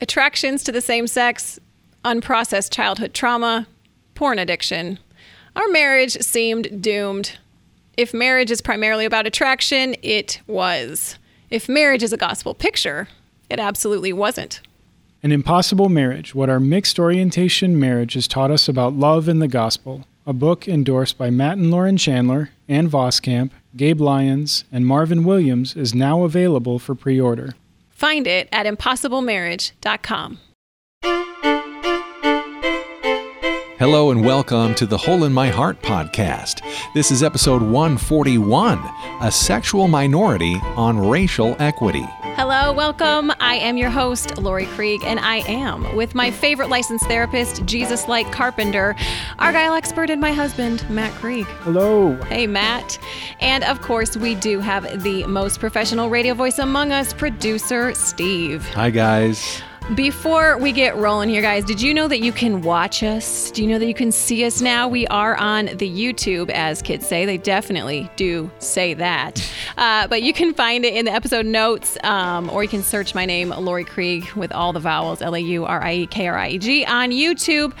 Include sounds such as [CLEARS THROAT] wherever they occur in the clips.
attractions to the same sex, unprocessed childhood trauma, porn addiction. Our marriage seemed doomed. If marriage is primarily about attraction, it was. If marriage is a gospel picture, it absolutely wasn't. An Impossible Marriage What Our Mixed Orientation Marriage Has Taught Us About Love and the Gospel, a book endorsed by Matt and Lauren Chandler, Ann Voskamp, Gabe Lyons, and Marvin Williams, is now available for pre order. Find it at impossiblemarriage.com. Hello and welcome to the Hole in My Heart podcast. This is episode 141 A Sexual Minority on Racial Equity. Hello, welcome. I am your host, Laurie Krieg, and I am with my favorite licensed therapist, Jesus like Carpenter, Argyle expert, and my husband, Matt Krieg. Hello. Hey, Matt. And of course, we do have the most professional radio voice among us, producer Steve. Hi, guys. Before we get rolling here, guys, did you know that you can watch us? Do you know that you can see us now? We are on the YouTube, as kids say. They definitely do say that. Uh, but you can find it in the episode notes, um, or you can search my name, Laurie Krieg, with all the vowels L A U R I E K R I E G, on YouTube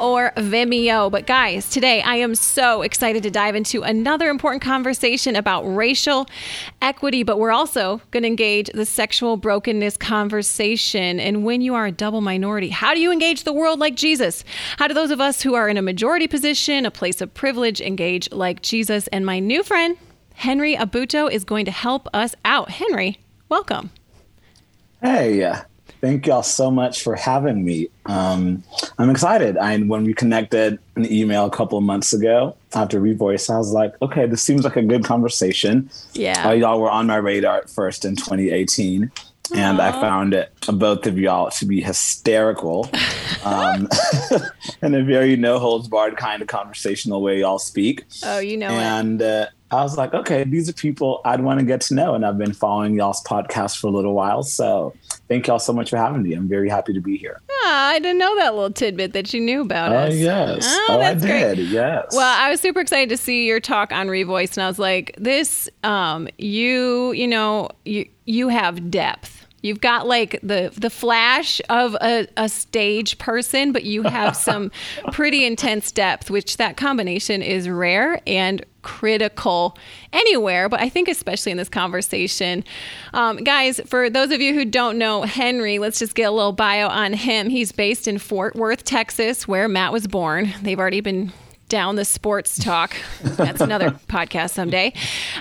or Vimeo. But guys, today I am so excited to dive into another important conversation about racial equity, but we're also going to engage the sexual brokenness conversation. And when you are a double minority, how do you engage the world like Jesus? How do those of us who are in a majority position, a place of privilege, engage like Jesus? And my new friend, Henry Abuto, is going to help us out. Henry, welcome. Hey, uh, thank y'all so much for having me. Um, I'm excited. I when we connected an email a couple of months ago after Revoice, I was like, okay, this seems like a good conversation. Yeah. Uh, y'all were on my radar at first in 2018. And I found it, both of y'all to be hysterical [LAUGHS] um, [LAUGHS] in a very no holds barred kind of conversational way y'all speak. Oh, you know and uh, I was like, okay, these are people I'd want to get to know. And I've been following y'all's podcast for a little while. So thank y'all so much for having me. I'm very happy to be here. Ah, I didn't know that little tidbit that you knew about Oh, us. yes. Oh, Oh, I that's great. did. Yes. Well, I was super excited to see your talk on Revoice, and I was like, "This, um, you, you know, you you have depth. You've got like the the flash of a, a stage person, but you have [LAUGHS] some pretty intense depth, which that combination is rare and critical anywhere, but I think especially in this conversation. Um, guys, for those of you who don't know Henry, let's just get a little bio on him. He's based in Fort Worth, Texas, where Matt was born. They've already been down the sports talk. That's another [LAUGHS] podcast someday.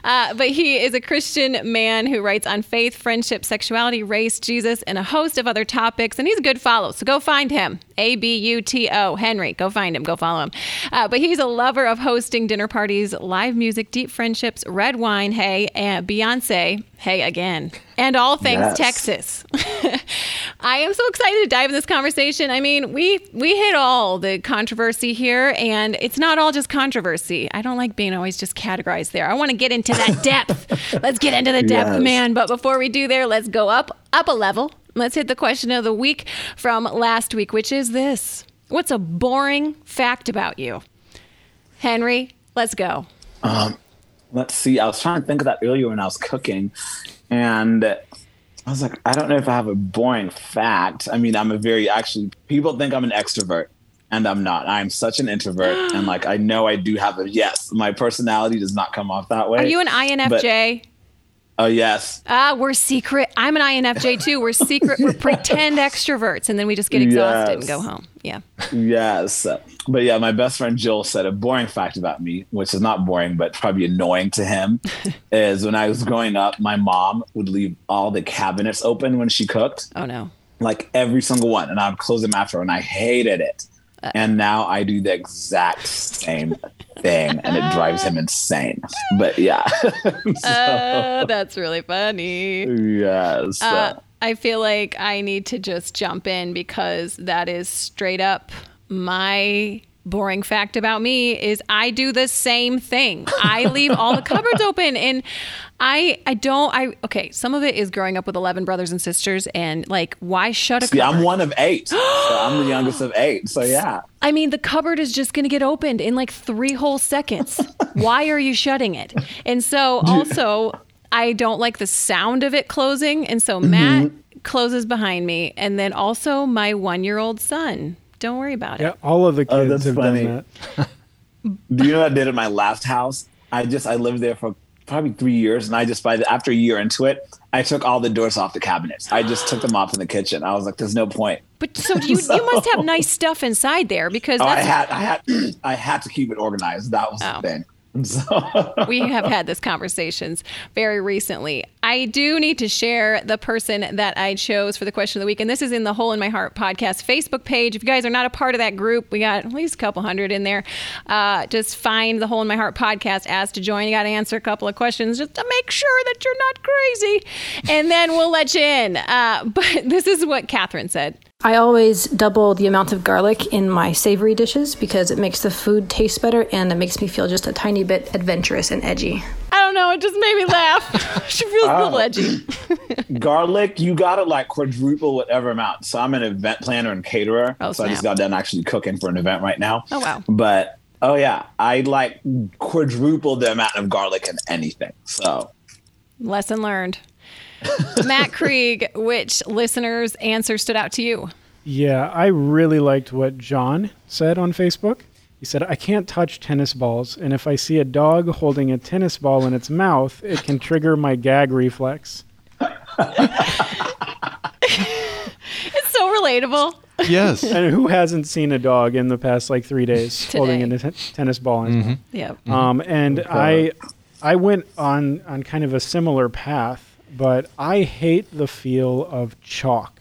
Uh, but he is a Christian man who writes on faith, friendship, sexuality, race, Jesus, and a host of other topics. And he's a good follow. So go find him. A B U T O, Henry. Go find him. Go follow him. Uh, but he's a lover of hosting dinner parties, live music, deep friendships, red wine, hey, and Beyonce, hey again, and all things Yes. Texas. I am so excited to dive in this conversation. I mean, we we hit all the controversy here, and it's not all just controversy. I don't like being always just categorized there. I want to get into that [LAUGHS] depth. let's get into the depth, Yes. man. But before we do there, let's go up up a level. Let's hit the question of the week from last week, which is this: What's a boring fact about you, Henry? Let's go. Um, Let's see. I was trying to think of that earlier when I was cooking. And I was like, I don't know if I have a boring fact. I mean, I'm a very actually, people think I'm an extrovert. And I'm not. I'm such an introvert. and [GASPS] like, I know I do have a yes. My personality does not come off that way. Are you an INFJ? Oh, yes. Ah, we're secret. I'm an INFJ too. We're secret. We're [LAUGHS] pretend extroverts, and then we just get exhausted and go home. Yeah. Yes. But yeah, my best friend Joel said a boring fact about me, which is not boring, but probably annoying to him, [LAUGHS] is when I was growing up, my mom would leave all the cabinets open when she cooked, Oh no. like every single one, and I'd close them after, and I hated it. And now I do the exact same thing, and it drives him insane. But yeah, [LAUGHS] Uh, that's really funny. yes. Uh, I feel like I need to just jump in because that is straight up my boring fact about me is I do the same thing. I leave all the cupboards open and I I don't I okay, some of it is growing up with 11 brothers and sisters and like why shut a See, cupboard? I'm one of eight. so I'm the youngest of eight. So yeah. I mean, the cupboard is just going to get opened in like three whole seconds. Why are you shutting it? And so, [LAUGHS] also, I don't like the sound of it closing. And so, mm-hmm. Matt closes behind me, and then also my one-year-old son. Don't worry about Yeah, it. all of the kids Oh, that's have funny. done that. [LAUGHS] Do you know what I did at my last house? I just I lived there for probably three years, and I just by the, after a year into it, I took all the doors off the cabinets. I just took them off in the kitchen. I was like, "There's no point." But so you [LAUGHS] you must have nice stuff inside there because Oh, I had I had [CLEARS THROAT] I had to keep it organized. That was Oh. the thing. [LAUGHS] So we have had this conversations very recently. I do need to share the person that I chose for the question of the week, and this is in the Hole in My Heart podcast Facebook page. If you guys are not a part of that group, we got at least a couple hundred in there. Uh, just find the Hole in My Heart podcast, ask to join. You got to answer a couple of questions just to make sure that you're not crazy, and then we'll let you in. Uh, [LAUGHS] but this is what Catherine said. I always double the amount of garlic in my savory dishes because it makes the food taste better and it makes me feel just a tiny bit adventurous and edgy. I don't know. It just made me laugh. [LAUGHS] she feels a little edgy. [LAUGHS] garlic, you gotta like quadruple whatever amount. So I'm an event planner and caterer. Oh, so I just got done actually cooking for an event right now. Oh, wow. But oh yeah, I like quadruple the amount of garlic in anything. So Lesson learned. [LAUGHS] Matt Krieg, which listeners' answer stood out to you? Yeah, I really liked what John said on Facebook. He said, I can't touch tennis balls, and if I see a dog holding a tennis ball in its mouth, it can trigger my gag reflex. [LAUGHS] It's so relatable. Yes. And who hasn't seen a dog in the past like three days holding a tennis ball in its mouth? Yep. Um, and I, I went on on kind of a similar path, but I hate the feel of chalk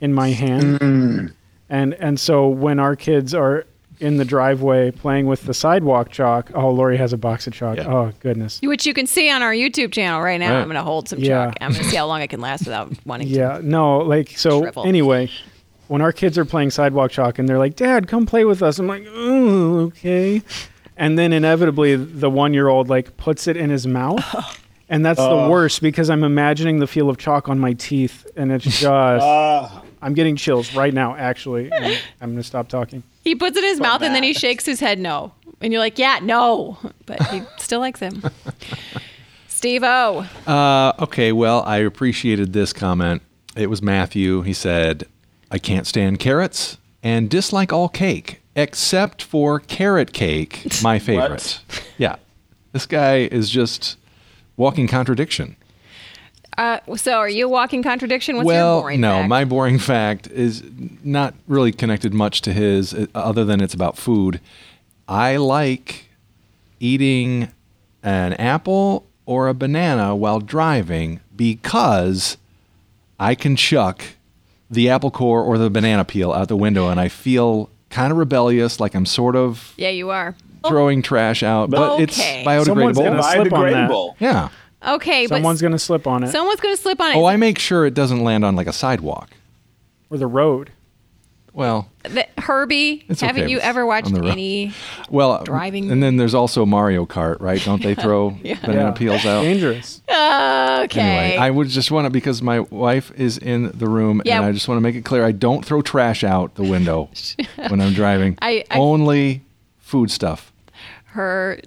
in my hand, mm. and and so when our kids are in the driveway playing with the sidewalk chalk, oh, Laurie has a box of chalk. Yeah. Oh goodness. Which you can see on our YouTube channel right now. Right. I'm going to hold some Yeah. chalk. I'm going to see how long I can last without [LAUGHS] wanting to. Yeah, no, like so. Shrivel. Anyway, when our kids are playing sidewalk chalk and they're like, "Dad, come play with us," I'm like, "Oh, okay." And then inevitably, the one-year-old like puts it in his mouth, [LAUGHS] and that's the worst because I'm imagining the feel of chalk on my teeth, and it's [LAUGHS] just uh, I'm getting chills right now. Actually, I'm gonna stop talking. He puts it in his mouth and then he shakes his head no. And you're like, yeah, no. But he still likes him. [LAUGHS] Steve O. Uh, okay, well, I appreciated this comment. It was Matthew. He said, I can't stand carrots and dislike all cake except for carrot cake, my [LAUGHS] favorite. yeah. This guy is just walking contradiction. Uh, so are you a walking contradiction? What's your well, boring no, fact? my boring fact is not really connected much to his, uh, other than it's about food. I like eating an apple or a banana while driving because I can chuck the apple core or the banana peel out the window, and I feel kind of rebellious, like I'm sort of Yeah, you are. Throwing trash out, but it's Okay. Someone's biodegradable. gonna slip on that. yeah. Okay, Someone's but gonna slip on it someone's going to slip on it. Oh, I make sure it doesn't land on like a sidewalk. or the road. Well, The- Herbie, It's haven't okay you ever watched on the road. any? Well, Driving. and then there's also Mario Kart, right? Don't they [LAUGHS] throw banana Yeah. peels out? Dangerous. Okay. Anyway, I would just want to because my wife is in the room, Yeah. and I just want to make it clear: I don't throw trash out the window [LAUGHS] when I'm driving. I- I- Only food stuff. Her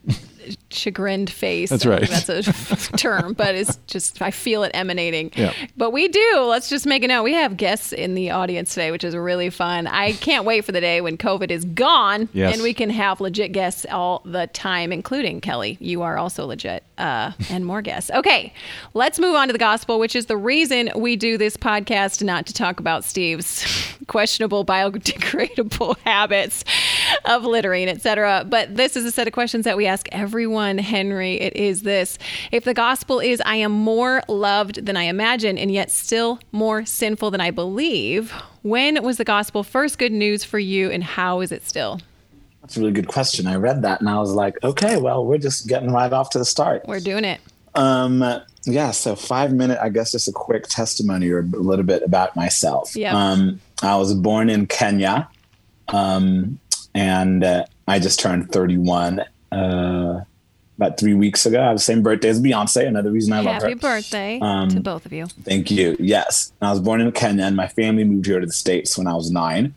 chagrined face. That's right. That's a [LAUGHS] term, but it's just I feel it emanating. Yeah. But we do. Let's just make a note. We have guests in the audience today, which is really fun. I can't wait for the day when COVID is gone Yes. and we can have legit guests all the time, including Kelly. You are also legit, uh, and more guests. Okay, let's move on to the gospel, which is the reason we do this podcast, not to talk about Steve's [LAUGHS] questionable biodegradable [LAUGHS] habits of littering, etc. But this is a set of questions that we ask everyone, Henry. It is this If the gospel is, I am more loved than I imagine, and yet still more sinful than I believe, when was the gospel first good news for you, and how is it still? That's a really good question. I read that and I was like, okay, well, we're just getting right off to the start. We're doing it. Um, yeah, so five minute, I guess just a quick testimony or a little bit about myself. Yeah. Um, I was born in Kenya, um, and uh, I just turned 31 uh, about three weeks ago. I have the same birthday as Beyonce. Another reason I love her. Happy birthday Um, to both of you. Thank you. Yes. I was born in Kenya and my family moved here to the States when I was nine.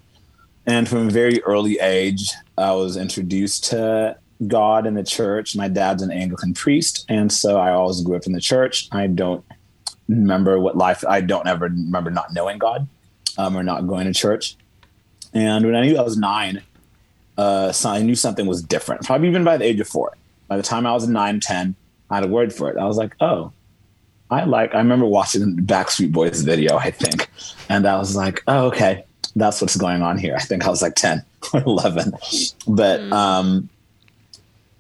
And from a very early age, I was introduced to God and the church. My dad's an Anglican priest. And so I always grew up in the church. I don't remember what life. I don't ever remember not knowing God um, or not going to church. And when I knew I was nine, uh, so I knew something was different. Probably even by the age of four. By the time I was nine, ten, I had a word for it. I was like, oh, I like. I remember watching the Backstreet Boys video, I think, and I was like, oh, okay, that's what's going on here. I think I was like ten [LAUGHS] or eleven, but um,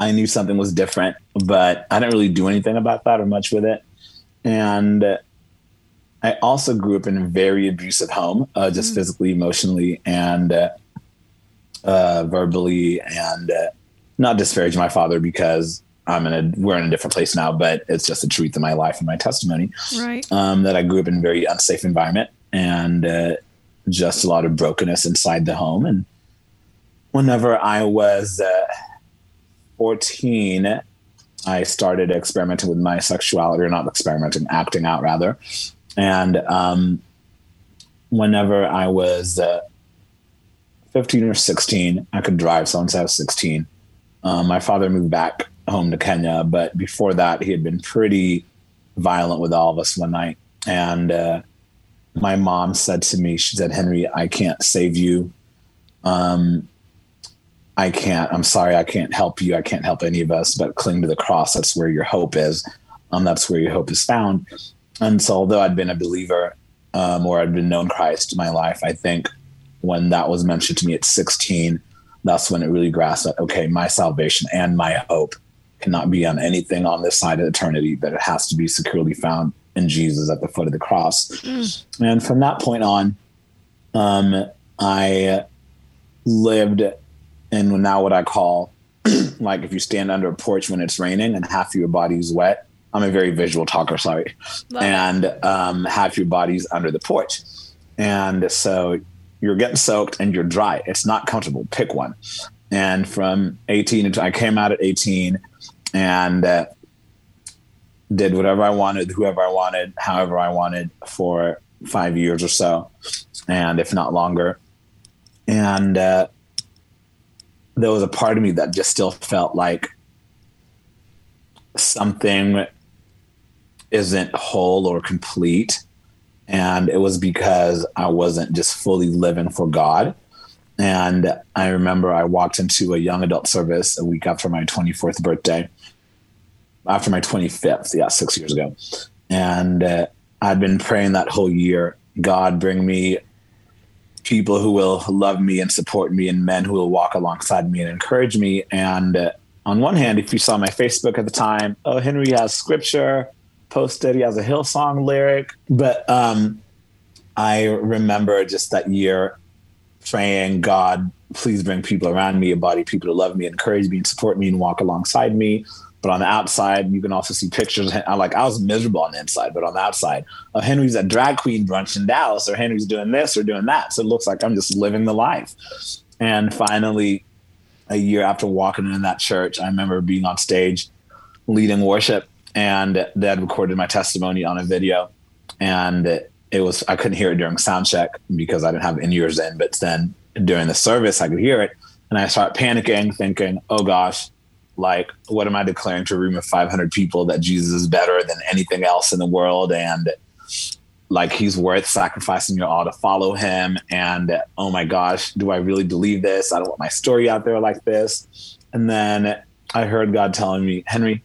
I knew something was different, but I didn't really do anything about that or much with it. And I also grew up in a very abusive home, uh, just physically, emotionally, and uh, uh, verbally, and uh, not disparage my father because I'm in a we're in a different place now, but it's just the truth of my life and my testimony. Right. Um, that I grew up in a very unsafe environment and uh, just a lot of brokenness inside the home. And whenever I was uh, 14, I started experimenting with my sexuality, or not experimenting, acting out rather. And um, whenever I was uh, 15 or 16, I could drive. So once I was 16, um, my father moved back home to Kenya. But before that, he had been pretty violent with all of us one night. And uh, my mom said to me, she said, Henry, I can't save you. Um, I can't, I'm sorry, I can't help you. I can't help any of us, but cling to the cross. That's where your hope is. Um, that's where your hope is found. And so, although I'd been a believer um, or I'd been known Christ in my life, I think when that was mentioned to me at 16, that's when it really grasped that, okay, my salvation and my hope cannot be on anything on this side of eternity, that it has to be securely found in Jesus at the foot of the cross. And from that point on, um, I lived in now what I call [CLEARS THROAT] like if you stand under a porch when it's raining and half your body's wet. I'm a very visual talker, sorry. Love and um, half your body's under the porch. And so you're getting soaked and you're dry. It's not comfortable. Pick one. And from 18, to- I came out at 18 and uh, did whatever I wanted, whoever I wanted, however I wanted for five years or so, and if not longer. And uh, there was a part of me that just still felt like something isn't whole or complete. And it was because I wasn't just fully living for God. And I remember I walked into a young adult service a week after my 24th birthday, after my 25th, yeah, six years ago. And uh, I'd been praying that whole year God, bring me people who will love me and support me, and men who will walk alongside me and encourage me. And uh, on one hand, if you saw my Facebook at the time, oh, Henry has scripture posted, he has a Hillsong lyric. But um, I remember just that year praying, God, please bring people around me, a body people to love me, encourage me, and support me, and walk alongside me. But on the outside, you can also see pictures. I like I was miserable on the inside, but on the outside, of Henry's at drag queen brunch in Dallas, or Henry's doing this or doing that. So it looks like I'm just living the life. And finally, a year after walking in that church, I remember being on stage leading worship, and they had recorded my testimony on a video, and it was I couldn't hear it during sound check because I didn't have in ears in, but then during the service I could hear it, and I start panicking, thinking, "Oh gosh." Like, what am I declaring to a room of 500 people that Jesus is better than anything else in the world? And like, he's worth sacrificing your all to follow him. And oh my gosh, do I really believe this? I don't want my story out there like this. And then I heard God telling me, Henry,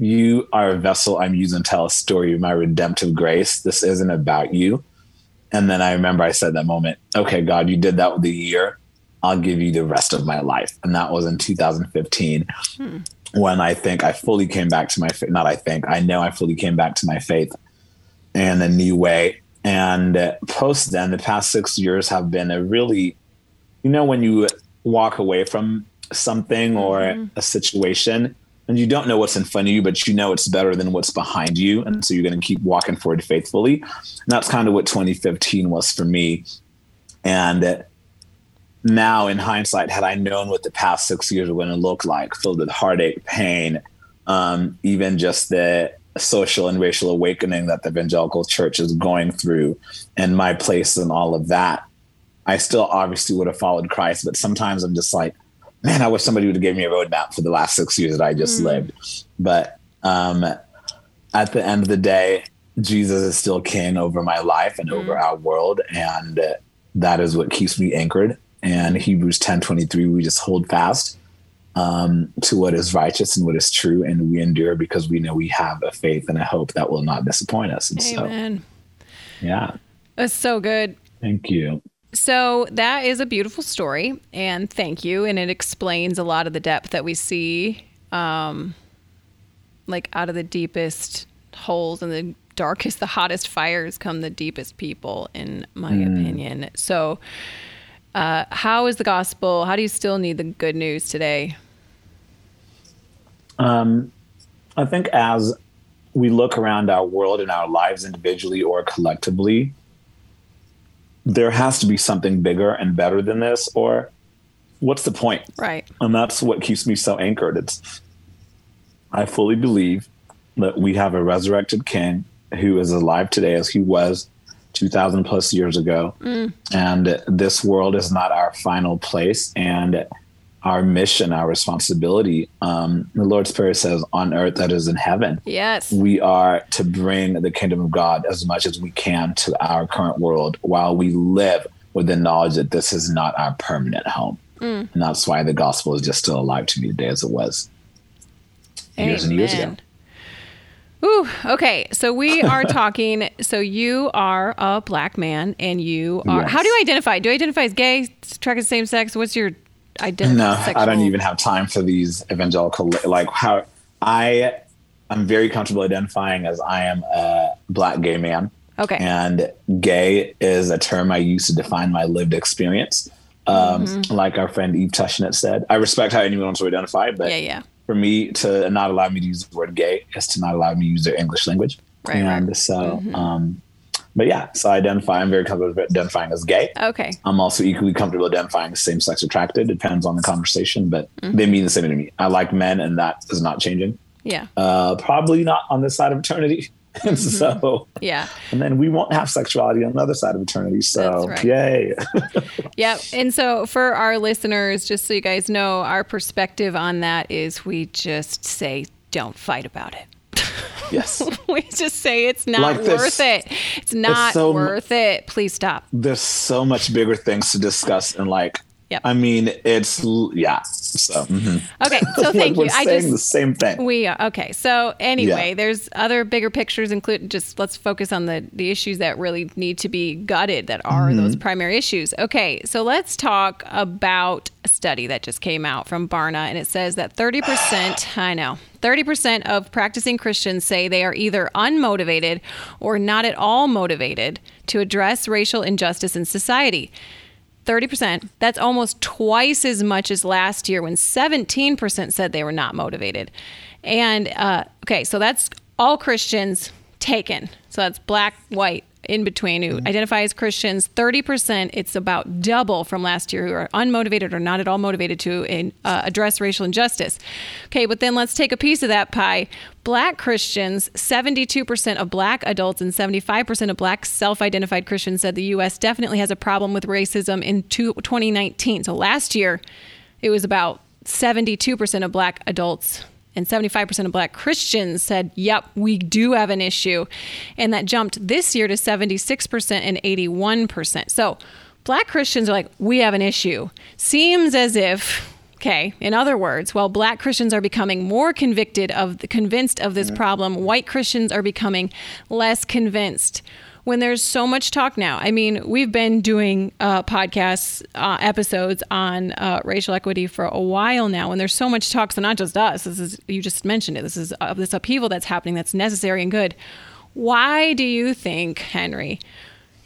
you are a vessel I'm using to tell a story of my redemptive grace. This isn't about you. And then I remember I said that moment, okay, God, you did that with the year. I'll give you the rest of my life. And that was in 2015 hmm. when I think I fully came back to my faith. Not I think, I know I fully came back to my faith in a new way. And post then, the past six years have been a really, you know, when you walk away from something or mm-hmm. a situation and you don't know what's in front of you, but you know it's better than what's behind you. And so you're going to keep walking forward faithfully. And that's kind of what 2015 was for me. And now in hindsight, had I known what the past six years were going to look like, filled with heartache, pain, um, even just the social and racial awakening that the evangelical church is going through, and my place in all of that, I still obviously would have followed Christ. But sometimes I'm just like, man, I wish somebody would have given me a roadmap for the last six years that I just lived. But um, at the end of the day, Jesus is still king over my life and over our world, and that is what keeps me anchored. And Hebrews ten twenty three, we just hold fast um, to what is righteous and what is true, and we endure because we know we have a faith and a hope that will not disappoint us. And Amen. so, yeah, That's so good. thank you. So that is a beautiful story, and thank you. And it explains a lot of the depth that we see, um, like out of the deepest holes and the darkest, the hottest fires come the deepest people, in my opinion. So, uh, how is the gospel? How do you still need the good news today? Um, I think as we look around our world and our lives individually or collectively, there has to be something bigger and better than this, or what's the point? Right. And that's what keeps me so anchored. It's I fully believe that we have a resurrected king who is alive today as he was 2000 plus years ago. Mm. And this world is not our final place. And our mission, our responsibility, um, the Lord's Prayer says, on earth that is in heaven Yes. we are to bring the kingdom of God as much as we can to our current world while we live with the knowledge that this is not our permanent home. And that's why the gospel is just still alive to me today as it was years and years ago. Ooh, okay. So we [LAUGHS] are talking. So you are a black man, and you are. Yes. How do you identify? Do you identify as gay, attracted to same sex? What's your identity? No, I don't even have time for these evangelical like how I I'm very comfortable identifying as I am a black gay man. Okay. And gay is a term I use to define my lived experience. Um, Mm-hmm. Like our friend Eve Tushnet said, I respect how anyone wants to identify, but Yeah, yeah. for me to not allow me to use the word gay is to not allow me to use their English language. Right, and right. so, um, but yeah, so I identify, I'm very comfortable identifying as gay. Okay. I'm also equally comfortable identifying as same sex attracted. Depends on the conversation, but Mm-hmm. they mean the same to me. I like men, and that is not changing. Yeah. Uh, probably not on this side of eternity. And [LAUGHS] Mm-hmm. so, Yeah. and then we won't have sexuality on the other side of eternity. So, right. yay. [LAUGHS] Yep. And so for our listeners, just so you guys know, our perspective on that is we just say, don't fight about it. [LAUGHS] yes. [LAUGHS] we just say it's not Like worth it. It's not so worth it. Please stop. There's so much bigger things to discuss. And like, Yep. I mean, it's, yeah. So, mhm. Okay. [LAUGHS] So thank We're you. I saying just the same thing. We are okay. So anyway, Yeah. there's other bigger pictures. Include just let's focus on the the issues that really need to be gutted. That are those primary issues. Okay, so let's talk about a study that just came out from Barna, and it says that 30 percent. [SIGHS] I know. 30% of practicing Christians say they are either unmotivated or not at all motivated to address racial injustice in society. 30%. That's almost twice as much as last year when 17% said they were not motivated. And uh, okay, so that's all Christians taken. So that's black, white, in between who identify as Christians. 30%, it's about double from last year who are unmotivated or not at all motivated to in, uh, address racial injustice. Okay, but then let's take a piece of that pie. Black Christians, 72% of black adults and 75% of black self identified Christians said the U.S. definitely has a problem with racism in two, 2019. So last year, it was about 72% of black adults and 75% of black Christians said, yep, we do have an issue. And that jumped this year to 76% and 81%. So black Christians are like, we have an issue. Seems as if, okay, in other words, while black Christians are becoming more convicted of the, convinced of this problem, white Christians are becoming less convinced when there's so much talk now. I mean, we've been doing uh, podcasts, uh, episodes on uh, racial equity for a while now, and there's so much talk. So not just us. This is you just mentioned it. This is uh, this upheaval that's happening. That's necessary and good. Why do you think, Henry,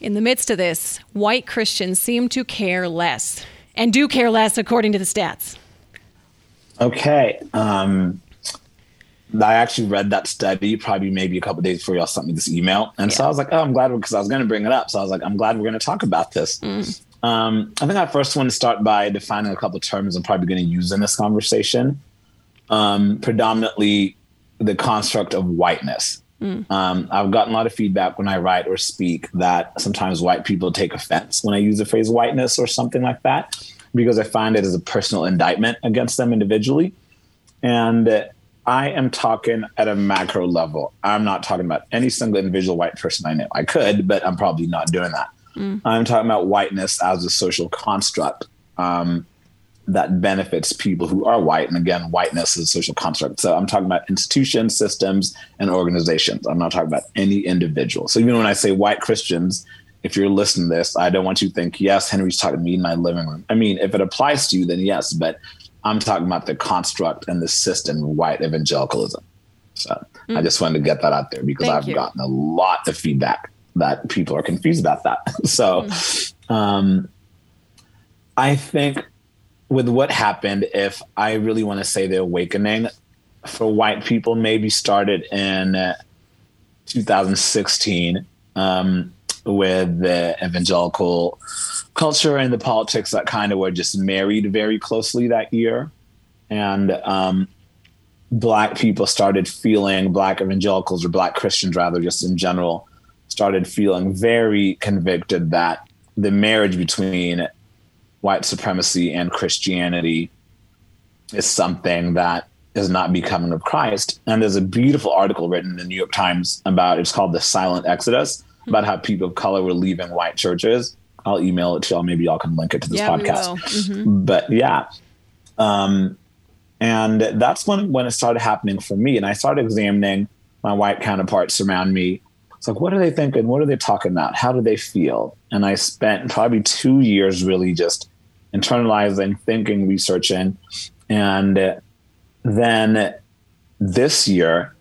in the midst of this, white Christians seem to care less and do care less according to the stats? Okay. Um, I actually read that study probably maybe a couple days before y'all sent me this email. And so I was like, oh, I'm glad because I was going to bring it up. So I was like, I'm glad we're going to talk about this. Um, I think I first want to start by defining a couple terms I'm probably going to use in this conversation. Um, predominantly the construct of whiteness. Um, I've gotten a lot of feedback when I write or speak that sometimes white people take offense when I use the phrase whiteness or something like that because I find it as a personal indictment against them individually. And uh, I am talking at a macro level. I'm not talking about any single individual white person I know. I could, but I'm probably not doing that. Mm. I'm talking about whiteness as a social construct um, that benefits people who are white. And again, whiteness is a social construct. So I'm talking about institutions, systems, and organizations. I'm not talking about any individual. So even when I say white Christians, if you're listening to this, I don't want you to think, yes, Henry's talking to me in my living room. I mean, if it applies to you, then yes, but I'm talking about the construct and the system of white evangelicalism. So mm. I just wanted to get that out there because Thank I've you. gotten a lot of feedback that people are confused about that. [LAUGHS] so mm. um, I think with what happened, if I really want to say the awakening for white people, maybe started in uh, 2016 um, with the evangelical culture and the politics that kind of were just married very closely that year. And um, black people started feeling, black evangelicals or black Christians, rather, just in general, started feeling very convicted that the marriage between white supremacy and Christianity is something that is not becoming of Christ. And there's a beautiful article written in the New York Times about it's called The Silent Exodus about how people of color were leaving white churches. I'll email it to y'all. Maybe y'all can link it to this yeah, podcast. Mm-hmm. But yeah. Um, and that's when when it started happening for me. And I started examining my white counterparts around me. It's like, what are they thinking? What are they talking about? How do they feel? And I spent probably two years really just internalizing, thinking, researching. And then this year,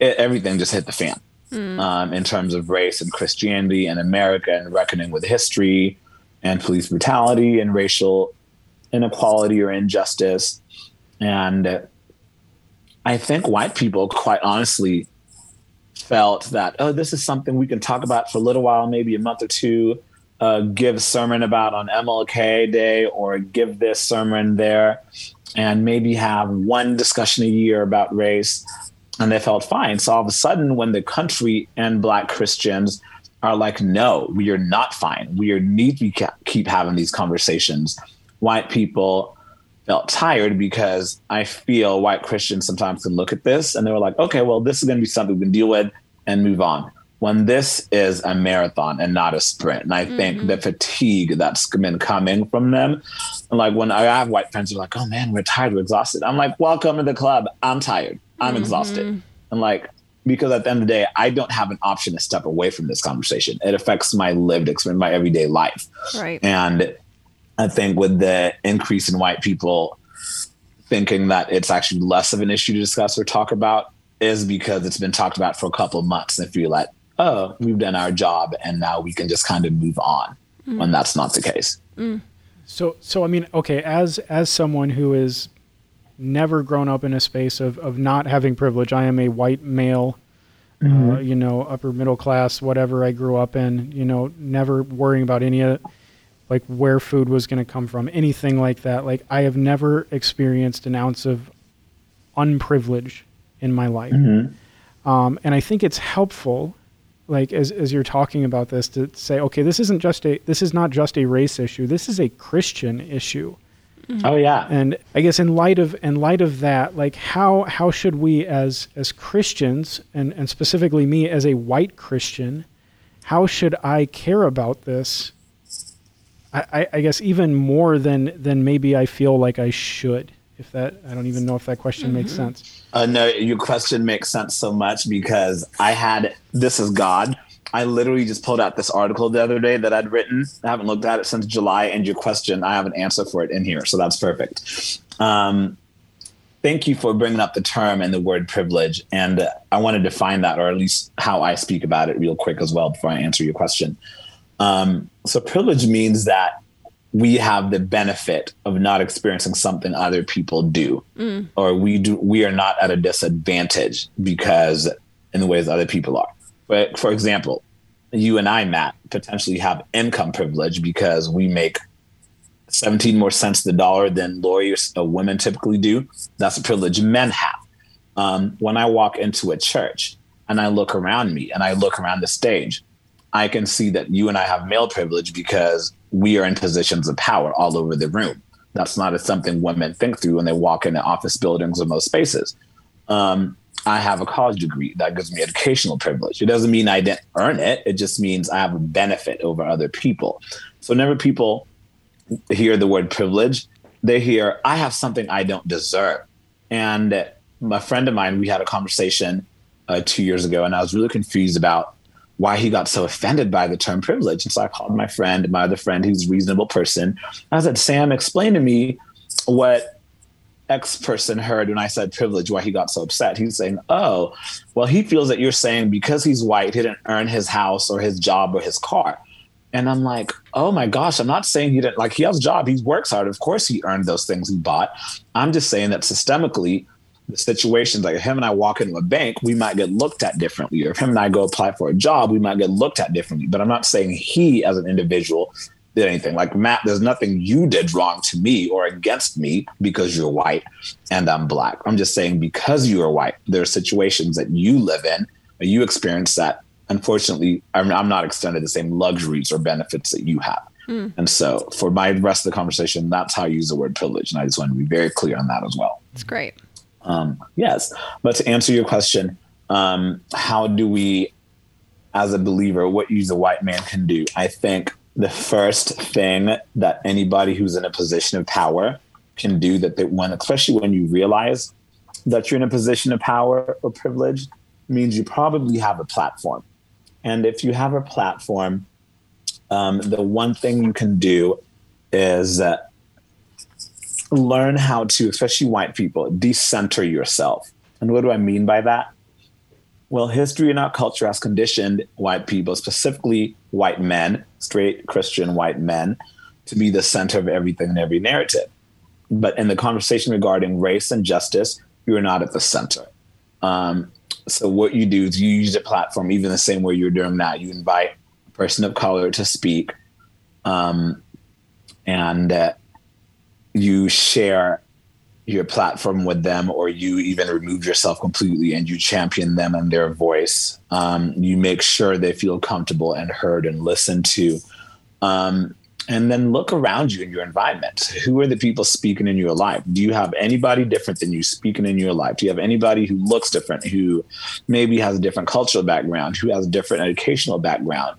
it, everything just hit the fan mm. um, in terms of race and Christianity and America and reckoning with history and police brutality and racial inequality or injustice. And I think white people, quite honestly, felt that, oh, this is something we can talk about for a little while, maybe a month or two, uh, give sermon about on MLK Day or give this sermon there, and maybe have one discussion a year about race and they felt fine. So all of a sudden, when the country and Black Christians are like, no, we are not fine. We need to keep having these conversations. White people felt tired because I feel white Christians sometimes can look at this and they were like, okay, well, this is going to be something we can deal with and move on. When this is a marathon and not a sprint, and I mm-hmm. think the fatigue that's been coming from them, like when I have white friends who are like, "Oh man, we're tired, we're exhausted," I'm like, "Welcome to the club. I'm tired." I'm mm-hmm. exhausted. And like, because at the end of the day, I don't have an option to step away from this conversation. It affects my lived experience, my everyday life. Right. And I think with the increase in white people thinking that it's actually less of an issue to discuss or talk about is because it's been talked about for a couple of months and feel like, oh, we've done our job and now we can just kind of move on mm. when that's not the case. Mm. So, so I mean, okay, as as someone who is never grown up in a space of, of not having privilege. I am a white male, uh, mm-hmm. uh, you know, upper middle class, whatever I grew up in, you know, never worrying about any of like where food was going to come from, anything like that. Like I have never experienced an ounce of unprivilege in my life. Mm-hmm. Um, and I think it's helpful, like as, as you're talking about this to say, okay, this isn't just a, this is not just a race issue. This is a Christian issue. Mm-hmm. Oh yeah. And I guess in light of in light of that, like how how should we as as Christians and and specifically me as a white Christian, how should I care about this? I, I guess even more than than maybe I feel like I should. If that I don't even know if that question mm-hmm. makes sense. Uh, no, your question makes sense so much because I had this is God I literally just pulled out this article the other day that I'd written. I haven't looked at it since July, and your question, I have an answer for it in here, so that's perfect. Um, thank you for bringing up the term and the word privilege, and uh, I want to define that, or at least how I speak about it, real quick as well before I answer your question. Um, so, privilege means that we have the benefit of not experiencing something other people do, mm. or we do. We are not at a disadvantage because in the ways other people are. But for example, you and I, Matt, potentially have income privilege because we make 17 more cents the dollar than lawyers or women typically do. That's a privilege men have. Um, when I walk into a church and I look around me and I look around the stage, I can see that you and I have male privilege because we are in positions of power all over the room. That's not something women think through when they walk into office buildings or most spaces. um, I have a college degree that gives me educational privilege. It doesn't mean I didn't earn it. It just means I have a benefit over other people. So whenever people hear the word privilege, they hear, I have something I don't deserve. And a friend of mine, we had a conversation uh, two years ago, and I was really confused about why he got so offended by the term privilege. And so I called my friend, my other friend, who's a reasonable person. I said, Sam, explain to me what X person heard when I said privilege, why he got so upset. He's saying, Oh, well, he feels that you're saying because he's white, he didn't earn his house or his job or his car. And I'm like, oh my gosh, I'm not saying he didn't like he has a job, he works hard. Of course he earned those things he bought. I'm just saying that systemically, the situations like him and I walk into a bank, we might get looked at differently. Or if him and I go apply for a job, we might get looked at differently. But I'm not saying he as an individual did anything. Like Matt, there's nothing you did wrong to me or against me because you're white and I'm black. I'm just saying because you are white, there are situations that you live in or you experience that unfortunately I'm, I'm not extended the same luxuries or benefits that you have. Mm. And so for my rest of the conversation, that's how I use the word privilege. And I just want to be very clear on that as well. It's great. Um, yes. But to answer your question, um, how do we, as a believer, what use a white man can do? I think the first thing that anybody who's in a position of power can do that they when especially when you realize that you're in a position of power or privilege means you probably have a platform. And if you have a platform um, the one thing you can do is uh, learn how to especially white people decenter yourself. And what do i mean by that well, history and our culture has conditioned white people, specifically white men, straight Christian white men, to be the center of everything and every narrative. But in the conversation regarding race and justice, you're not at the center. Um, so what you do is you use a platform, even the same way you're doing now. You invite a person of color to speak, um, and uh, you share your platform with them or you even remove yourself completely and you champion them and their voice um, you make sure they feel comfortable and heard and listened to. Um, and then look around you in your environment. Who are the people speaking in your life? Do you have anybody different than you speaking in your life? Do you have anybody who looks different who maybe has a different cultural background who has a different educational background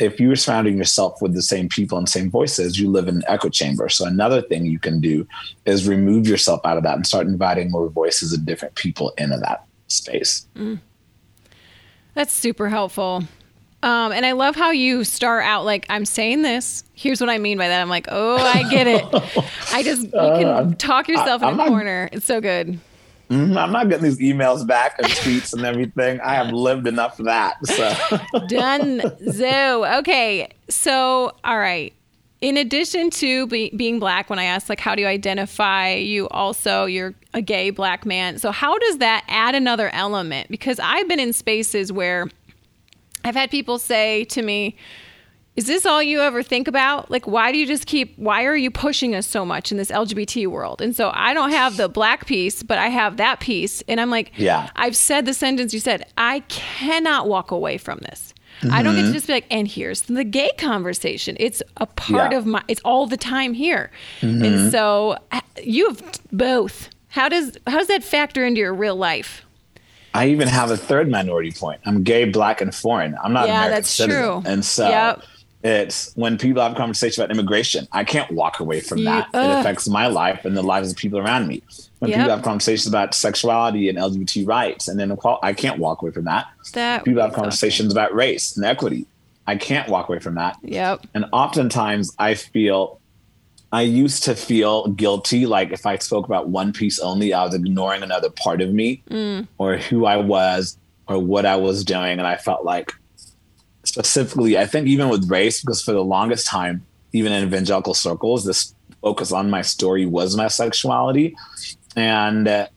if you're surrounding yourself with the same people and same voices, you live in an echo chamber. So another thing you can do is remove yourself out of that and start inviting more voices of different people into that space. Mm. That's super helpful. Um, and I love how you start out like, I'm saying this. Here's what I mean by that. I'm like, oh, I get it. [LAUGHS] I just, you can uh, talk yourself I, in a corner. It's so good. Mm-hmm. I'm not getting these emails back and tweets and everything. I have lived enough of that. So [LAUGHS] done. So okay. So all right. In addition to be, being black, when I asked like how do you identify, you also you're a gay black man. So how does that add another element? Because I've been in spaces where I've had people say to me, is this all you ever think about? Like, why do you just keep, why are you pushing us so much in this LGBT world? And so I don't have the black piece, but I have that piece. And I'm like, yeah, I've said the sentence you said, I cannot walk away from this. Mm-hmm. I don't get to mm-hmm. just be like, and here's the gay conversation. It's a part yeah. of my, it's all the time here. Mm-hmm. And so you have both. How does, how does that factor into your real life? I even have a third minority point. I'm gay, black, and foreign. I'm not yeah, American that's citizen. True. And so yep it's when people have conversation about immigration. I can't walk away from that. Uh, it affects my life and the lives of people around me. When yep. people have conversations about sexuality and LGBT rights and inequality, I can't walk away from that. that people have conversations about race and equity. I can't walk away from that. Yep. And oftentimes I feel I used to feel guilty, like if I spoke about one piece only, I was ignoring another part of me mm. or who I was or what I was doing. And I felt like specifically, I think even with race, because for the longest time, even in evangelical circles, this focus on my story was my sexuality. And uh,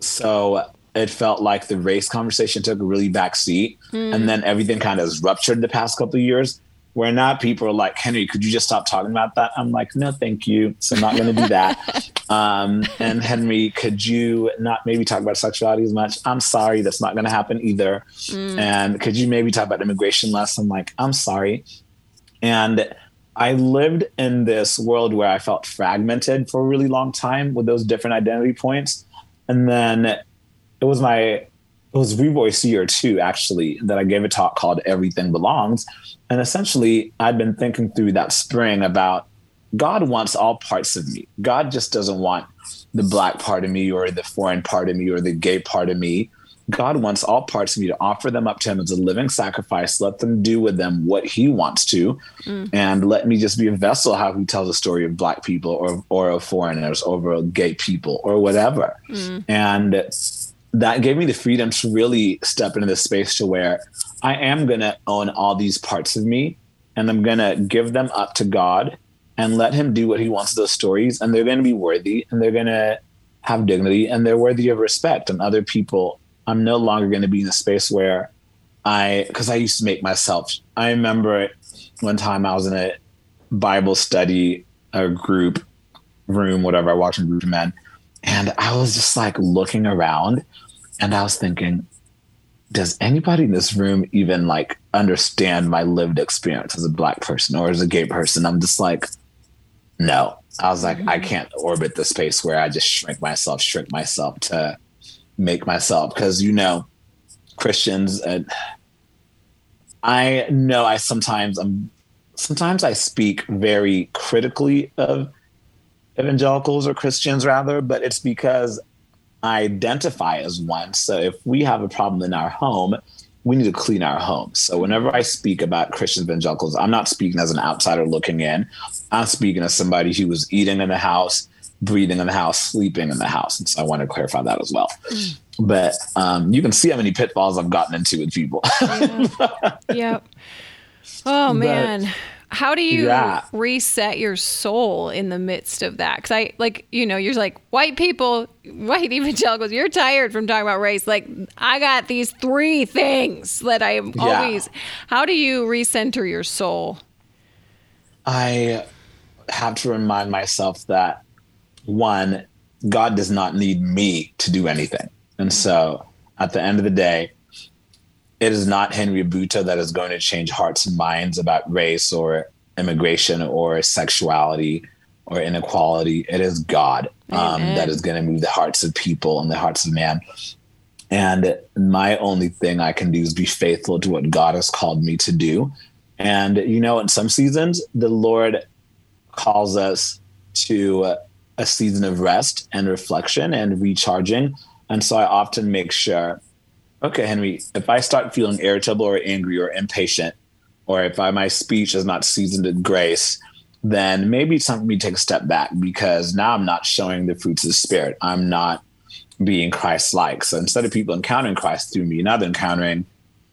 so it felt like the race conversation took a really back seat. Mm. And then everything kind of ruptured the past couple of years where now people are like, Henry, could you just stop talking about that? I'm like, no, thank you. So I'm not going to do that. [LAUGHS] um, and Henry, could you not maybe talk about sexuality as much? I'm sorry, that's not going to happen either. Mm. And could you maybe talk about immigration less? I'm like, I'm sorry. And I lived in this world where I felt fragmented for a really long time with those different identity points. And then it was my it was Revoice year two actually that I gave a talk called Everything Belongs, and essentially I'd been thinking through that spring about God wants all parts of me. God just doesn't want the black part of me or the foreign part of me or the gay part of me. God wants all parts of me to offer them up to Him as a living sacrifice. Let them do with them what He wants to, mm. and let me just be a vessel. How He tells a story of Black people or or of foreigners, or of gay people, or whatever. Mm. And that gave me the freedom to really step into this space to where I am going to own all these parts of me, and I'm going to give them up to God and let Him do what He wants those stories, and they're going to be worthy, and they're going to have dignity, and they're worthy of respect, and other people I'm no longer going to be in a space where I, because I used to make myself. I remember one time I was in a Bible study, a group room, whatever. I watched a group of men, and I was just like looking around, and I was thinking, does anybody in this room even like understand my lived experience as a black person or as a gay person? I'm just like, no. I was like, mm-hmm. I can't orbit the space where I just shrink myself, shrink myself to make myself because you know Christians and I know I sometimes I'm sometimes I speak very critically of evangelicals or Christians rather, but it's because identify as one. So if we have a problem in our home, we need to clean our home. So whenever I speak about Christian evangelicals, I'm not speaking as an outsider looking in. I'm speaking as somebody who was eating in the house, breathing in the house, sleeping in the house. And so I want to clarify that as well. Mm. But um, you can see how many pitfalls I've gotten into with people. yeah. [LAUGHS] yep. Oh man. But, how do you yeah. reset your soul in the midst of that? Because I like, you know, you're like white people, white evangelicals. You're tired from talking about race. Like, I got these three things that I am yeah. always. How do you recenter your soul? I have to remind myself that one, God does not need me to do anything. And so at the end of the day, it is not Henry Abuta that is going to change hearts and minds about race or immigration or sexuality or inequality. It is God um, that is going to move the hearts of people and the hearts of man. And my only thing I can do is be faithful to what God has called me to do. And, you know, in some seasons, the Lord calls us to a season of rest and reflection and recharging. And so I often make sure, okay, Henry, if I start feeling irritable or angry or impatient, or if I, my speech is not seasoned in grace, then maybe it's time for take a step back because now I'm not showing the fruits of the spirit. I'm not being Christ like. So instead of people encountering Christ through me, now they're encountering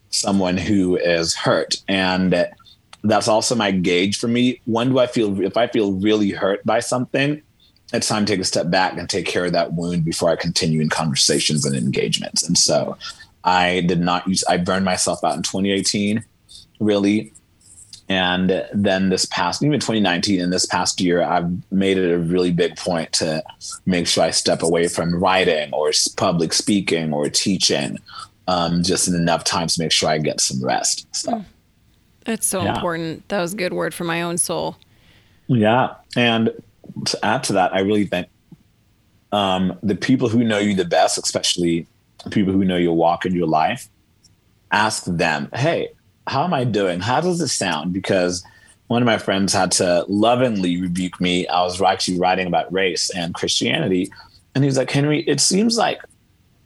someone who is hurt. And that's also my gauge for me. When do I feel, if I feel really hurt by something, it's time to take a step back and take care of that wound before I continue in conversations and engagements. And so I did not use, I burned myself out in 2018, really. And then this past, even 2019 and this past year, I've made it a really big point to make sure I step away from writing or public speaking or teaching um, just in enough time to make sure I get some rest. So. That's so yeah. important. That was a good word for my own soul. Yeah. And to add to that, I really think um, the people who know you the best, especially people who know your walk and your life, ask them, hey, how am I doing? How does it sound? Because one of my friends had to lovingly rebuke me. I was actually writing about race and Christianity. And he was like, Henry, it seems like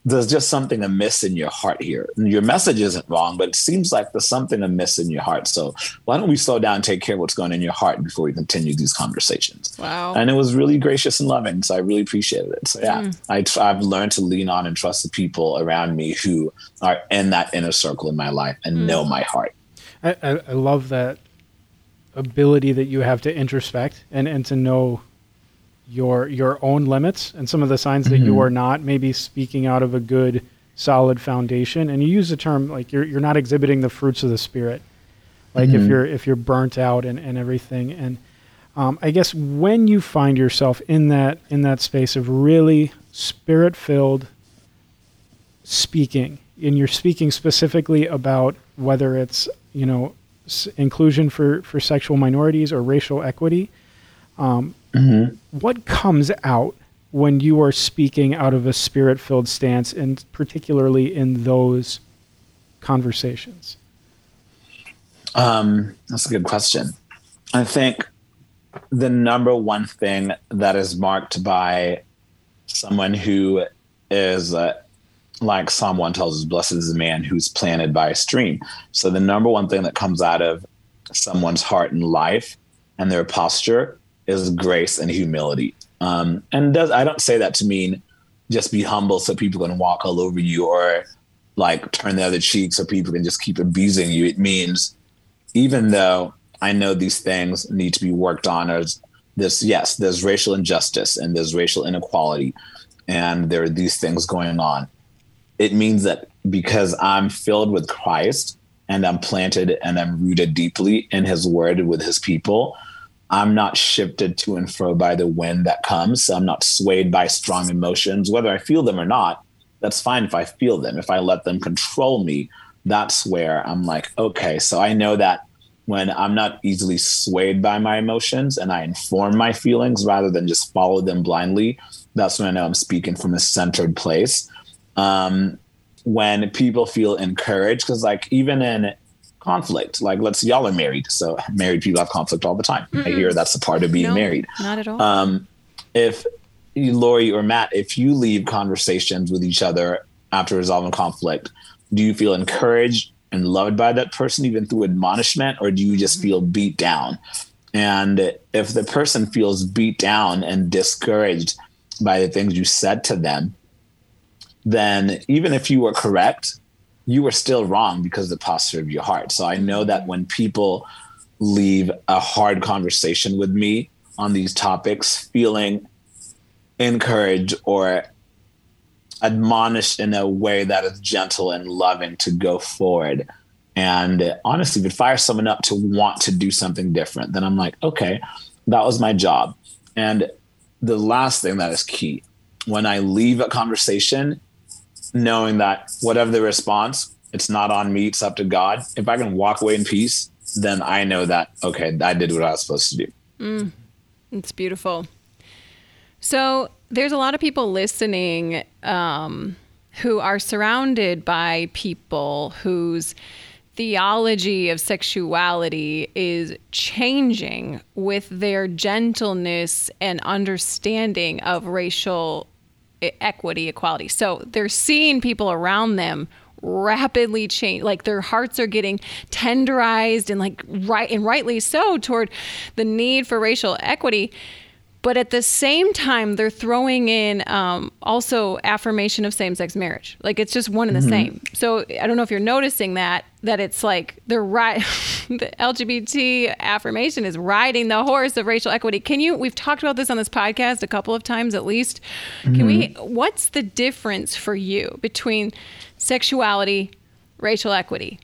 there's just something amiss in your heart here. Your message isn't wrong, but it seems like there's something amiss in your heart. So why don't we slow down and take care of what's going on in your heart before we continue these conversations? Wow. And it was really gracious and loving. So I really appreciated it. So yeah, mm. I, I've learned to lean on and trust the people around me who are in that inner circle in my life and mm. know my heart. I, I, I love that ability that you have to introspect and, and to know your your own limits and some of the signs mm-hmm. that you mm-hmm. are not maybe speaking out of a good solid foundation and you use the term like you're you're not exhibiting the fruits of the spirit like mm-hmm. if you're if you're burnt out and, and everything and um, I guess when you find yourself in that in that space of really spirit filled speaking and you're speaking specifically about whether it's you know s- inclusion for for sexual minorities or racial equity um, mm-hmm. what comes out when you are speaking out of a spirit filled stance, and particularly in those conversations? Um, that's a good question. I think the number one thing that is marked by someone who is uh, like Psalm 1 tells us, blessed is the man who's planted by a stream. So the number one thing that comes out of someone's heart and life and their posture is grace and humility. Um, and does I don't say that to mean just be humble so people can walk all over you or like turn the other cheek so people can just keep abusing you. It means even though I know these things need to be worked on, as this yes, there's racial injustice and there's racial inequality, and there are these things going on. It means that because I'm filled with Christ and I'm planted and I'm rooted deeply in His Word with His people, I'm not shifted to and fro by the wind that comes. So I'm not swayed by strong emotions, whether I feel them or not. That's fine if I feel them. If I let them control me, that's where I'm like, okay, so I know that when I'm not easily swayed by my emotions and I inform my feelings rather than just follow them blindly, that's when I know I'm speaking from a centered place. Um, when people feel encouraged, because like even in conflict. Like, let's y'all are married, so [LAUGHS] married people have conflict all the time. mm I hear that's a part of being no, married. Not at all. Um, if Laurie or Matt, if you leave conversations with each other after resolving conflict, do you feel encouraged and loved by that person, even through admonishment, or do you just feel beat down? And if the person feels beat down and discouraged by the things you said to them, then even if you were correct, you were still wrong because of the posture of your heart. So I know that when people leave a hard conversation with me on these topics, feeling encouraged or admonished in a way that is gentle and loving to go forward. And honestly, if it fires someone up to want to do something different, then I'm like, okay, that was my job. And the last thing that is key when I leave a conversation, knowing that whatever the response, it's not on me, it's up to God. If I can walk away in peace, then I know that, okay, I did what I was supposed to do. Mm, it's beautiful. So there's a lot of people listening um, who are surrounded by people whose theology of sexuality is changing with their gentleness and understanding of racial equity, equality. So they're seeing people around them rapidly change like their hearts are getting tenderized and like right and rightly so toward the need for racial equity but at the same time they're throwing in um, also affirmation of same-sex marriage like it's just one and the mm-hmm. same so i don't know if you're noticing that that it's like they're right [LAUGHS] the lgbt affirmation is riding the horse of racial equity can you we've talked about this on this podcast a couple of times at least mm-hmm. can we mm-hmm. what's the difference for you between sexuality racial equity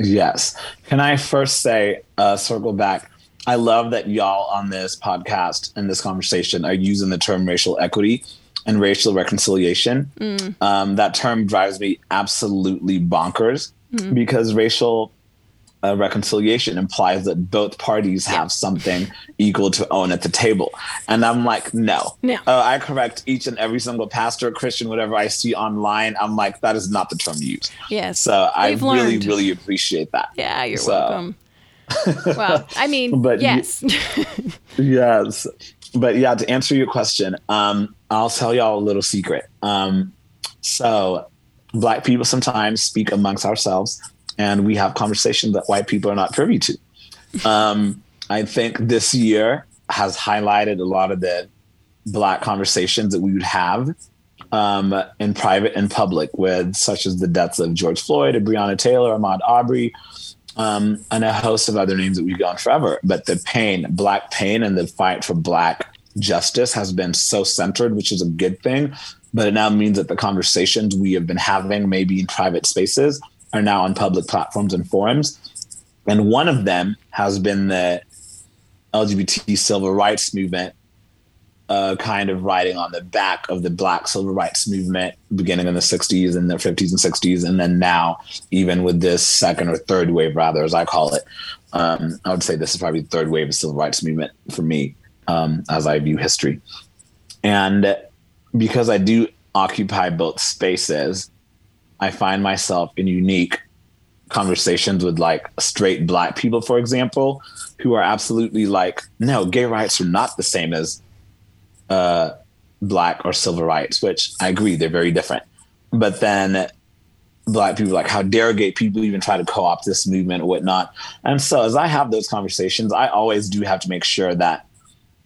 yes can i first say uh, circle back I love that y'all on this podcast and this conversation are using the term racial equity and racial reconciliation. Mm. Um, that term drives me absolutely bonkers mm. because racial uh, reconciliation implies that both parties have something [LAUGHS] equal to own at the table. And I'm like, no. no. Uh, I correct each and every single pastor, Christian, whatever I see online. I'm like, that is not the term used. Yes. So I really, really appreciate that. Yeah, you're so, welcome [LAUGHS] well, I mean, [LAUGHS] but yes. [LAUGHS] yes. But yeah, to answer your question, um, I'll tell y'all a little secret. Um, so, Black people sometimes speak amongst ourselves, and we have conversations that white people are not privy to. Um, I think this year has highlighted a lot of the Black conversations that we would have um, in private and public, with such as the deaths of George Floyd, and Breonna Taylor, Ahmaud Arbery, um, and a host of other names that we've gone forever. But the pain, black pain, and the fight for black justice has been so centered, which is a good thing. But it now means that the conversations we have been having, maybe in private spaces, are now on public platforms and forums. And one of them has been the LGBT civil rights movement uh, kind of riding on the back of the black civil rights movement beginning in the 60s and the 50s and 60s and then now even with this second or third wave rather as i call it. Um, i would say this is probably the third wave of civil rights movement for me um, as i view history. And because I do occupy both spaces, I find myself in unique conversations with like straight black people, for example, who are absolutely like, no, gay rights are not the same as uh, black or civil rights, which I agree, they're very different. But then black people like, how dare gay people even try to co-opt this movement or whatnot. And so as I have those conversations, I always do have to make sure that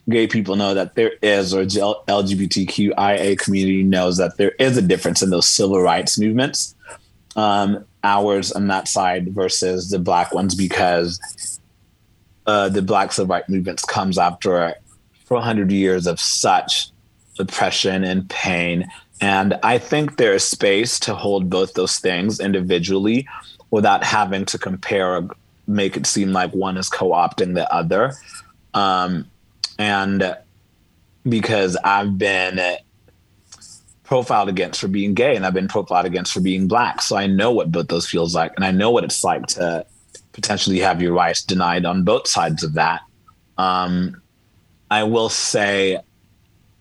gay people know that there is, or LGBTQIA community knows that there is a difference in those civil rights movements, um, ours on that side versus the black ones, because uh, the black civil rights movements comes after 400 years of such oppression and pain. And I think there is space to hold both those things individually without having to compare or make it seem like one is co opting the other. Um, and because I've been profiled against for being gay and I've been profiled against for being black. So I know what both those feels like and I know what it's like to potentially have your rights denied on both sides of that. Um, I will say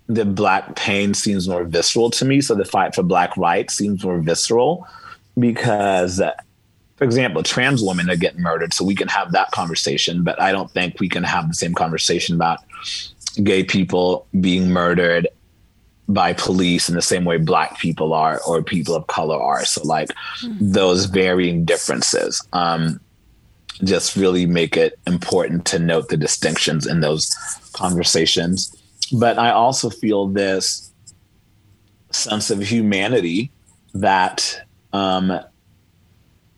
the black pain seems more visceral to me. So the fight for black rights seems more visceral because for example, trans women are getting murdered, so we can have that conversation. But I don't think we can have the same conversation about gay people being murdered by police in the same way black people are or people of color are. So like mm-hmm. those varying differences um, just really make it important to note the distinctions in those conversations. But I also feel this sense of humanity that um,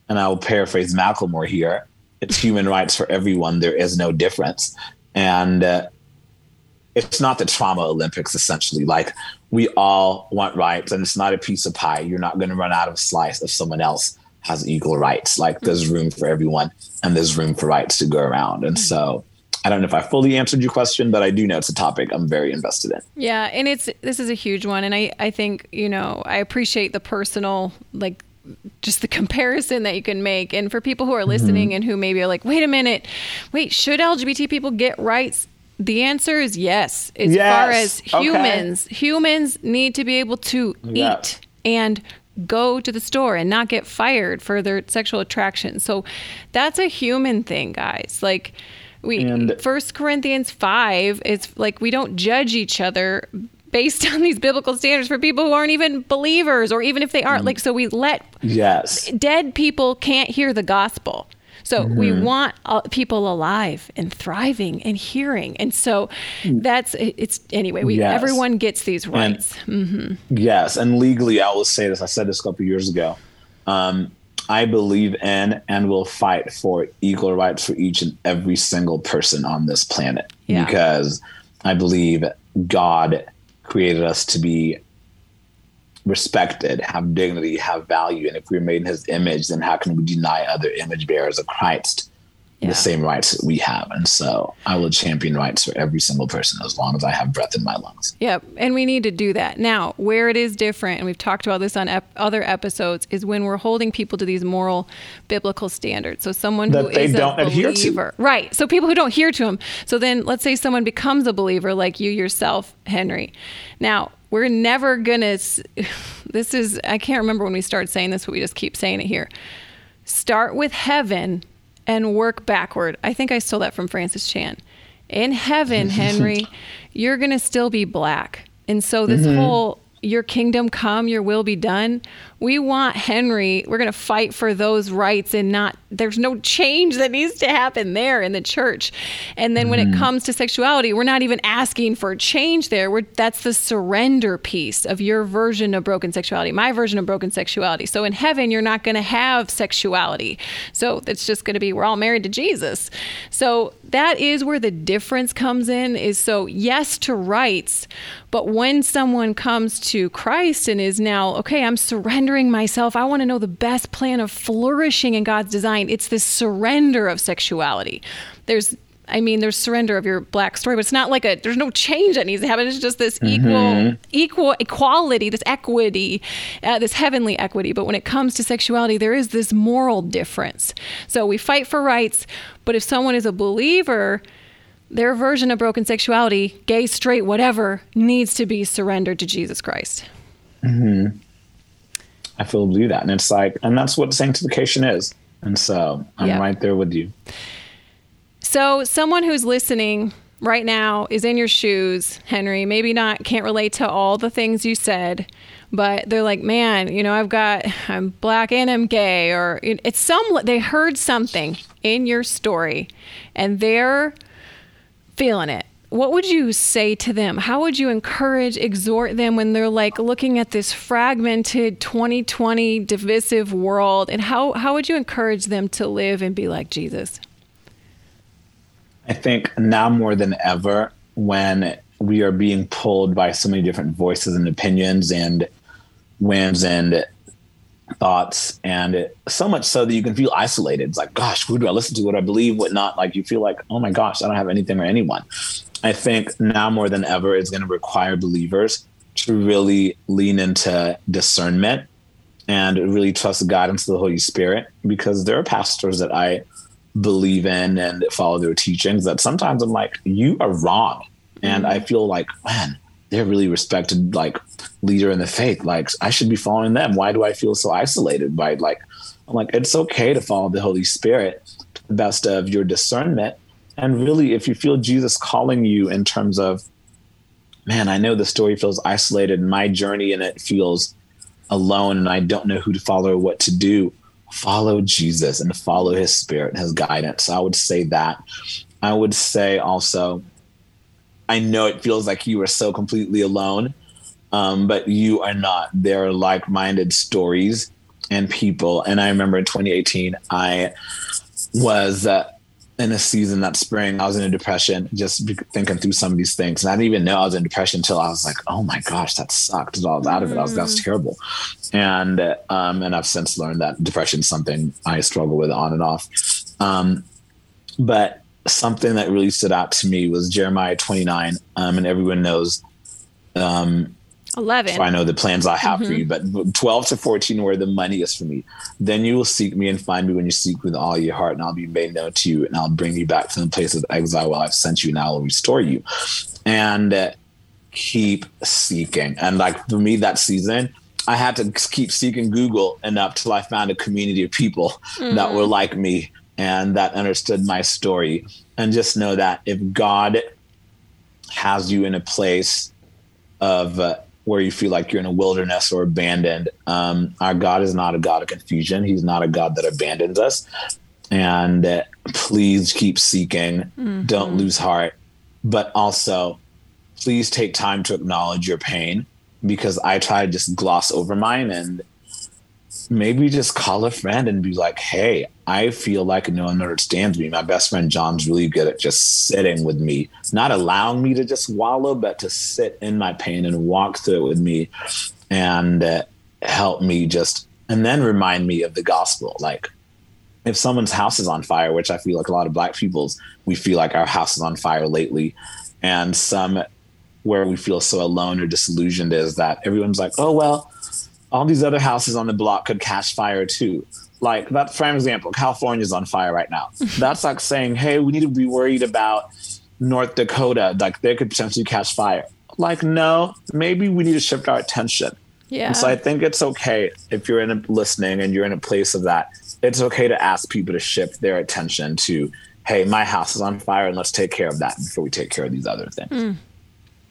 and I will paraphrase Macklemore here it's human rights for everyone. There is no difference. And uh, it's not the trauma Olympics, essentially. Like, we all want rights, and it's not a piece of pie. You're not going to run out of slice of someone else has equal rights. Like, there's room for everyone, and there's room for rights to go around. And so, I don't know if I fully answered your question, but I do know it's a topic I'm very invested in. Yeah, and it's this is a huge one, and I I think you know I appreciate the personal like just the comparison that you can make. And for people who are listening mm-hmm. and who maybe are like, wait a minute, wait, should LGBT people get rights? The answer is yes. As yes. far as humans, okay. humans need to be able to yeah. eat and go to the store and not get fired for their sexual attraction. So that's a human thing, guys. Like we First Corinthians 5, it's like we don't judge each other based [LAUGHS] on these biblical standards for people who aren't even believers or even if they aren't mm. like so we let yes dead people can't hear the gospel so mm-hmm. we want uh, people alive and thriving and hearing and so that's it's anyway we yes. everyone gets these rights and, mm-hmm. yes and legally i will say this i said this a couple years ago um, I believe in and will fight for equal rights for each and every single person on this planet yeah. because I believe God created us to be respected, have dignity, have value. And if we're made in his image, then how can we deny other image bearers of Christ yeah. the same rights that we have? And so I will champion rights for every single person as long as I have breath in my lungs. Yep. And we need to do that. Now, where it is different, and we've talked about this on ep- other episodes, is when we're holding people to these moral biblical standards. So someone that who is a believer. Right. So people who don't adhere to them. So then let's say someone becomes a believer like you yourself, Henry. Now, we're never to, [LAUGHS] this is, I can't remember when we started saying this, but we just keep saying it here. Start with heaven and work backward. I think I stole that from Francis Chan. In heaven, [LAUGHS] Henry, you're to still be black. And so this mm-hmm. whole your kingdom come, your will be done. We want Henry, we're going to fight for those rights and not, there's no change that needs to happen there in the church. And then mm. when it mm-hmm. comes to sexuality, we're not even asking for change there. We're, that's the surrender piece of your version of broken sexuality, my version of broken sexuality. So in heaven, you're not going to have sexuality. So it's just going to be, we're all married to Jesus. So that is where the difference comes in is so yes to rights, but when someone comes to Christ and is now, okay, I'm surrendering myself, I want to know the best plan of flourishing in God's design. It's this surrender of sexuality. There's I mean, there's surrender of your black story, but it's not like a there's no change that needs to happen. It's just this mm-hmm. equal equal equality, this equity, uh, this heavenly equity. But when it comes to sexuality, there is this moral difference. So we fight for rights, but if someone is a believer, their version of broken sexuality, gay, straight, whatever, needs to be surrendered to Jesus Christ. I feel believe that. And it's like, and that's what sanctification is. And so I'm Yep. right there with you. So, someone who's listening right now is in your shoes, Henry, maybe not can't relate to all the things you said, but they're like, "Man, you know, I've got I'm black and I'm gay," or it's some they heard something in your story and they're feeling it. What would you say to them? How would you encourage, exhort them when they're like looking at this fragmented 2020 divisive world? And how, how would you encourage them to live and be like Jesus? I think now more than ever, when we are being pulled by so many different voices and opinions and whims and thoughts, and so much so that you can feel isolated. It's like, gosh, who do I listen to? What I believe? What not? Like you feel like, oh my gosh, I don't have anything or anyone. I think now more than ever, it's going to require believers to really lean into discernment and really trust the guidance of the Holy Spirit because there are pastors that I believe in and follow their teachings that sometimes I'm like, you are wrong. And I mm. feel like, man, they're really respected like leader in the faith. Like I should be following them. Why do I feel so isolated by like I'm like, it's okay to follow the Holy Spirit to the best of your discernment. And really, if you feel Jesus calling you in terms of, man, I know the story feels isolated and my journey in it feels alone and I don't know who to follow or what to do, follow Jesus and follow his spirit, and his guidance. I would say that. I would say also, I know it feels like you are so completely alone, um, but you are not. There are like minded stories and people. And I remember in 2018, I was. Uh, in a season that spring, I was in a depression, just thinking through some of these things. And I didn't even know I was in depression until I was like, "Oh my gosh, that sucked." Until I was out of it, I was that's terrible. And uh, um, and I've since learned that depression is something I struggle with on and off. Um, but something that really stood out to me was Jeremiah 29, um, and everyone knows. Um, 11. for I know the plans I have for you, but 12 to 14 where the money is for me. Then you will seek me and find me when you seek with all your heart, and I'll be made known to you, and I'll bring you back to the place of exile while I've sent you, and I will restore you. And uh, keep seeking. And like for me, that season, I had to keep seeking Google enough till I found a community of people that were like me and that understood my story. And just know that if God has you in a place of uh, where you feel like you're in a wilderness or abandoned. Um, our God is not a God of confusion. He's not a God that abandons us. And uh, please keep seeking. Don't lose heart. But also, please take time to acknowledge your pain because I try to just gloss over mine and maybe just call a friend and be like, hey, I feel like no one understands me. My best friend John's really good at just sitting with me, not allowing me to just wallow, but to sit in my pain and walk through it with me and uh, help me just, and then remind me of the gospel. Like, if someone's house is on fire, which I feel like a lot of black people's, we feel like our house is on fire lately. And some where we feel so alone or disillusioned is that everyone's like, oh, well, all these other houses on the block could catch fire too. Like that, for example, California's on fire right now. [LAUGHS] That's like saying, hey, we need to be worried about North Dakota. Like they could potentially catch fire. Like, no, maybe we need to shift our attention. yeah. And so I think it's okay if you're in a listening and you're in a place of that. It's okay to ask people to shift their attention to, hey, my house is on fire and let's take care of that before we take care of these other things. Hmm.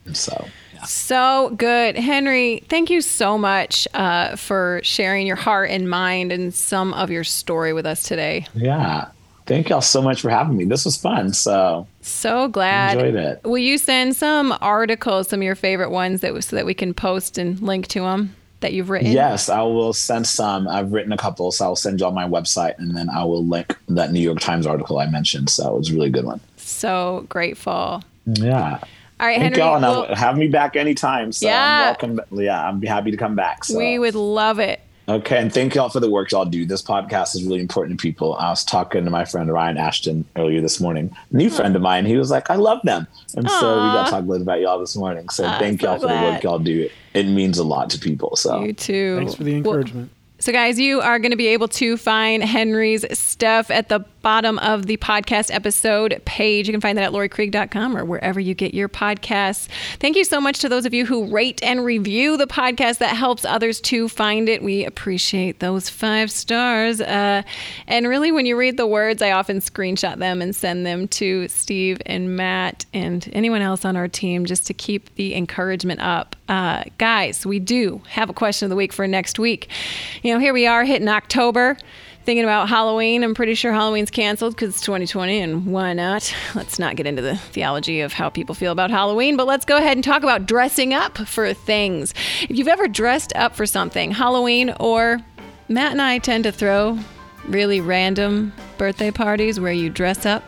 And so, yeah. So good. Henry, thank you so much uh, for sharing your heart and mind and some of your story with us today. yeah. Thank y'all so much for having me. This was fun. So So glad. Enjoyed it. Will you send some articles, some of your favorite ones that so that we can post and link to them that you've written? Yes, I will send some. I've written a couple, so I'll send you all my website, and then I will link that New York Times article I mentioned. So it was a really good one. So grateful. Yeah. All right, Thank Henry. y'all, and well, I'll have me back anytime. So Yeah. I'm welcome. Yeah, I'm happy to come back. So. we would love it. Okay, and thank y'all for the work y'all do. This podcast is really important to people. I was talking to my friend Ryan Ashton earlier this morning, new friend of mine. He was like, "I love them," and so we got Aw. to talk a little about y'all this morning. So Ah, thank so y'all for the work y'all do. It, it means a lot to people. So You too. Thanks for the Well, encouragement. So, guys, you are going to be able to find Henry's stuff at the bottom of the podcast episode page. You can find that at lauriekrieg.com or wherever you get your podcasts. Thank you so much to those of you who rate and review the podcast. That helps others to find it. We appreciate those five stars. Uh, and really, when you read the words, I often screenshot them and send them to Steve and Matt and anyone else on our team just to keep the encouragement up. Uh, guys, we do have a question of the week for next week. You know, here we are hitting October thinking about Halloween. I'm pretty sure Halloween's canceled because it's 2020, and why not? Let's not get into the theology of how people feel about Halloween, but let's go ahead and talk about dressing up for things. If you've ever dressed up for something, Halloween or Matt and I tend to throw really random birthday parties where you dress up.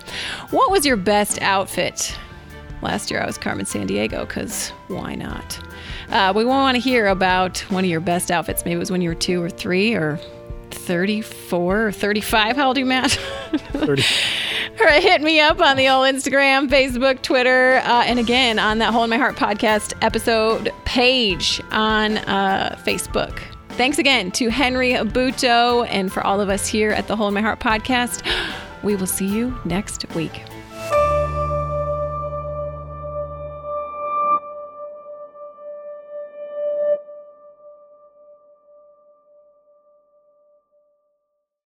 What was your best outfit? Last year I was Carmen Sandiego because why not? Uh, we want to hear about one of your best outfits. Maybe it was when you were two or three or 34 or 35. How old are you, Matt? [LAUGHS] 30. All right, hit me up on the old Instagram, Facebook, Twitter, uh, and again on that Hole in My Heart podcast episode page on uh, Facebook. Thanks again to Henry Abuto and for all of us here at the Hole in My Heart podcast. We will see you next week.